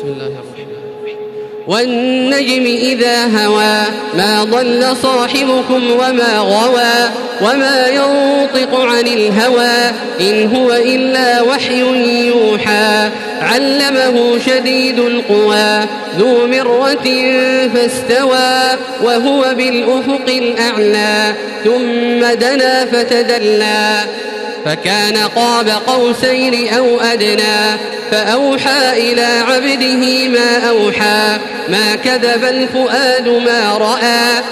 بسم الله الرحمن والنجم إذا هوى ما ضل صاحبكم وما غوى وما ينطق عن الهوى إن هو إلا وحي يوحى علمه شديد القوى ذو مرة فاستوى وهو بالأفق الأعلى ثم دنا فتدلى فكان قاب قوسين أو أدنى فأوحى إلى عبده ما أوحى ما كذب الفؤاد ما رأى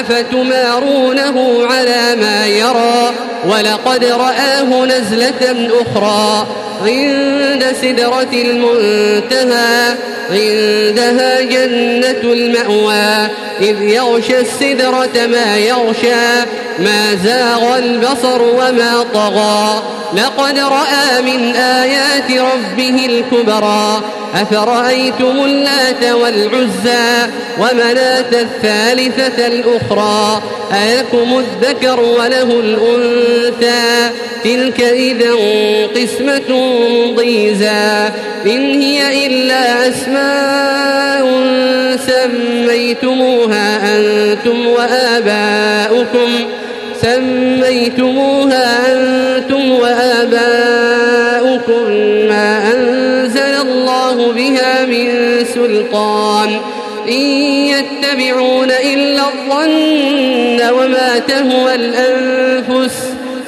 أفتمارونه على ما يرى ولقد رآه نزلة أخرى عند سدرة المنتهى عندها جنة المأوى إذ يغشى السدرة ما يغشى ما زاغ البصر وما طغى. لقد رأى من آيات ربه الكبرى. أفرأيتم اللات والعزى ومناة الثالثة الأخرى؟ أيكم الذكر وله الأنثى؟ تلك إذا قسمة ضيزى. إن هي إلا أسماء سميتموها أنتم وآباؤكم. سميتموها سلطان. إن يتبعون إلا الظن وما تهوى الأنفس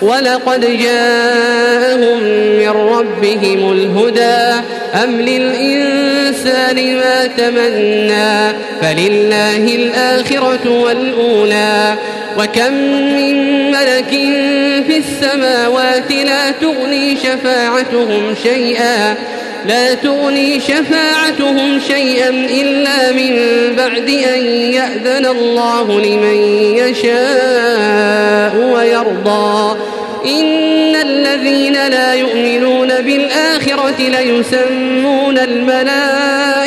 ولقد جاءهم من ربهم الهدى. أم للإنسان ما تمنى؟ فلله الآخرة والأولى. وكم من ملك في السماوات لا تغني شفاعتهم شيئا. لا تغني شفاعتهم شيئا إلا من بعد أن يأذن الله لمن يشاء ويرضى. إن الذين لا يؤمنون بالآخرة ليسمون الملائكة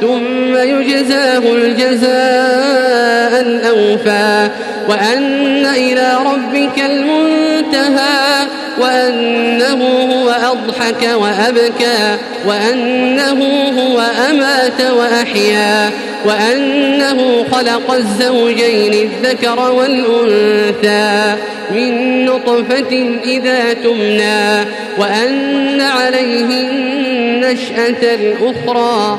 ثم يجزاه الجزاء الأوفى وأن إلى ربك المنتهى وأنه هو أضحك وأبكى وأنه هو أمات وأحيا وأنه خلق الزوجين الذكر والأنثى من نطفة إذا تمنى وأن عليه النشأة الأخرى.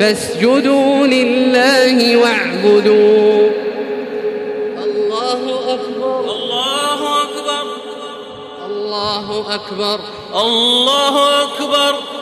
فاسجدوا لله واعبدوا. الله أكبر. الله أكبر. الله أكبر. الله أكبر.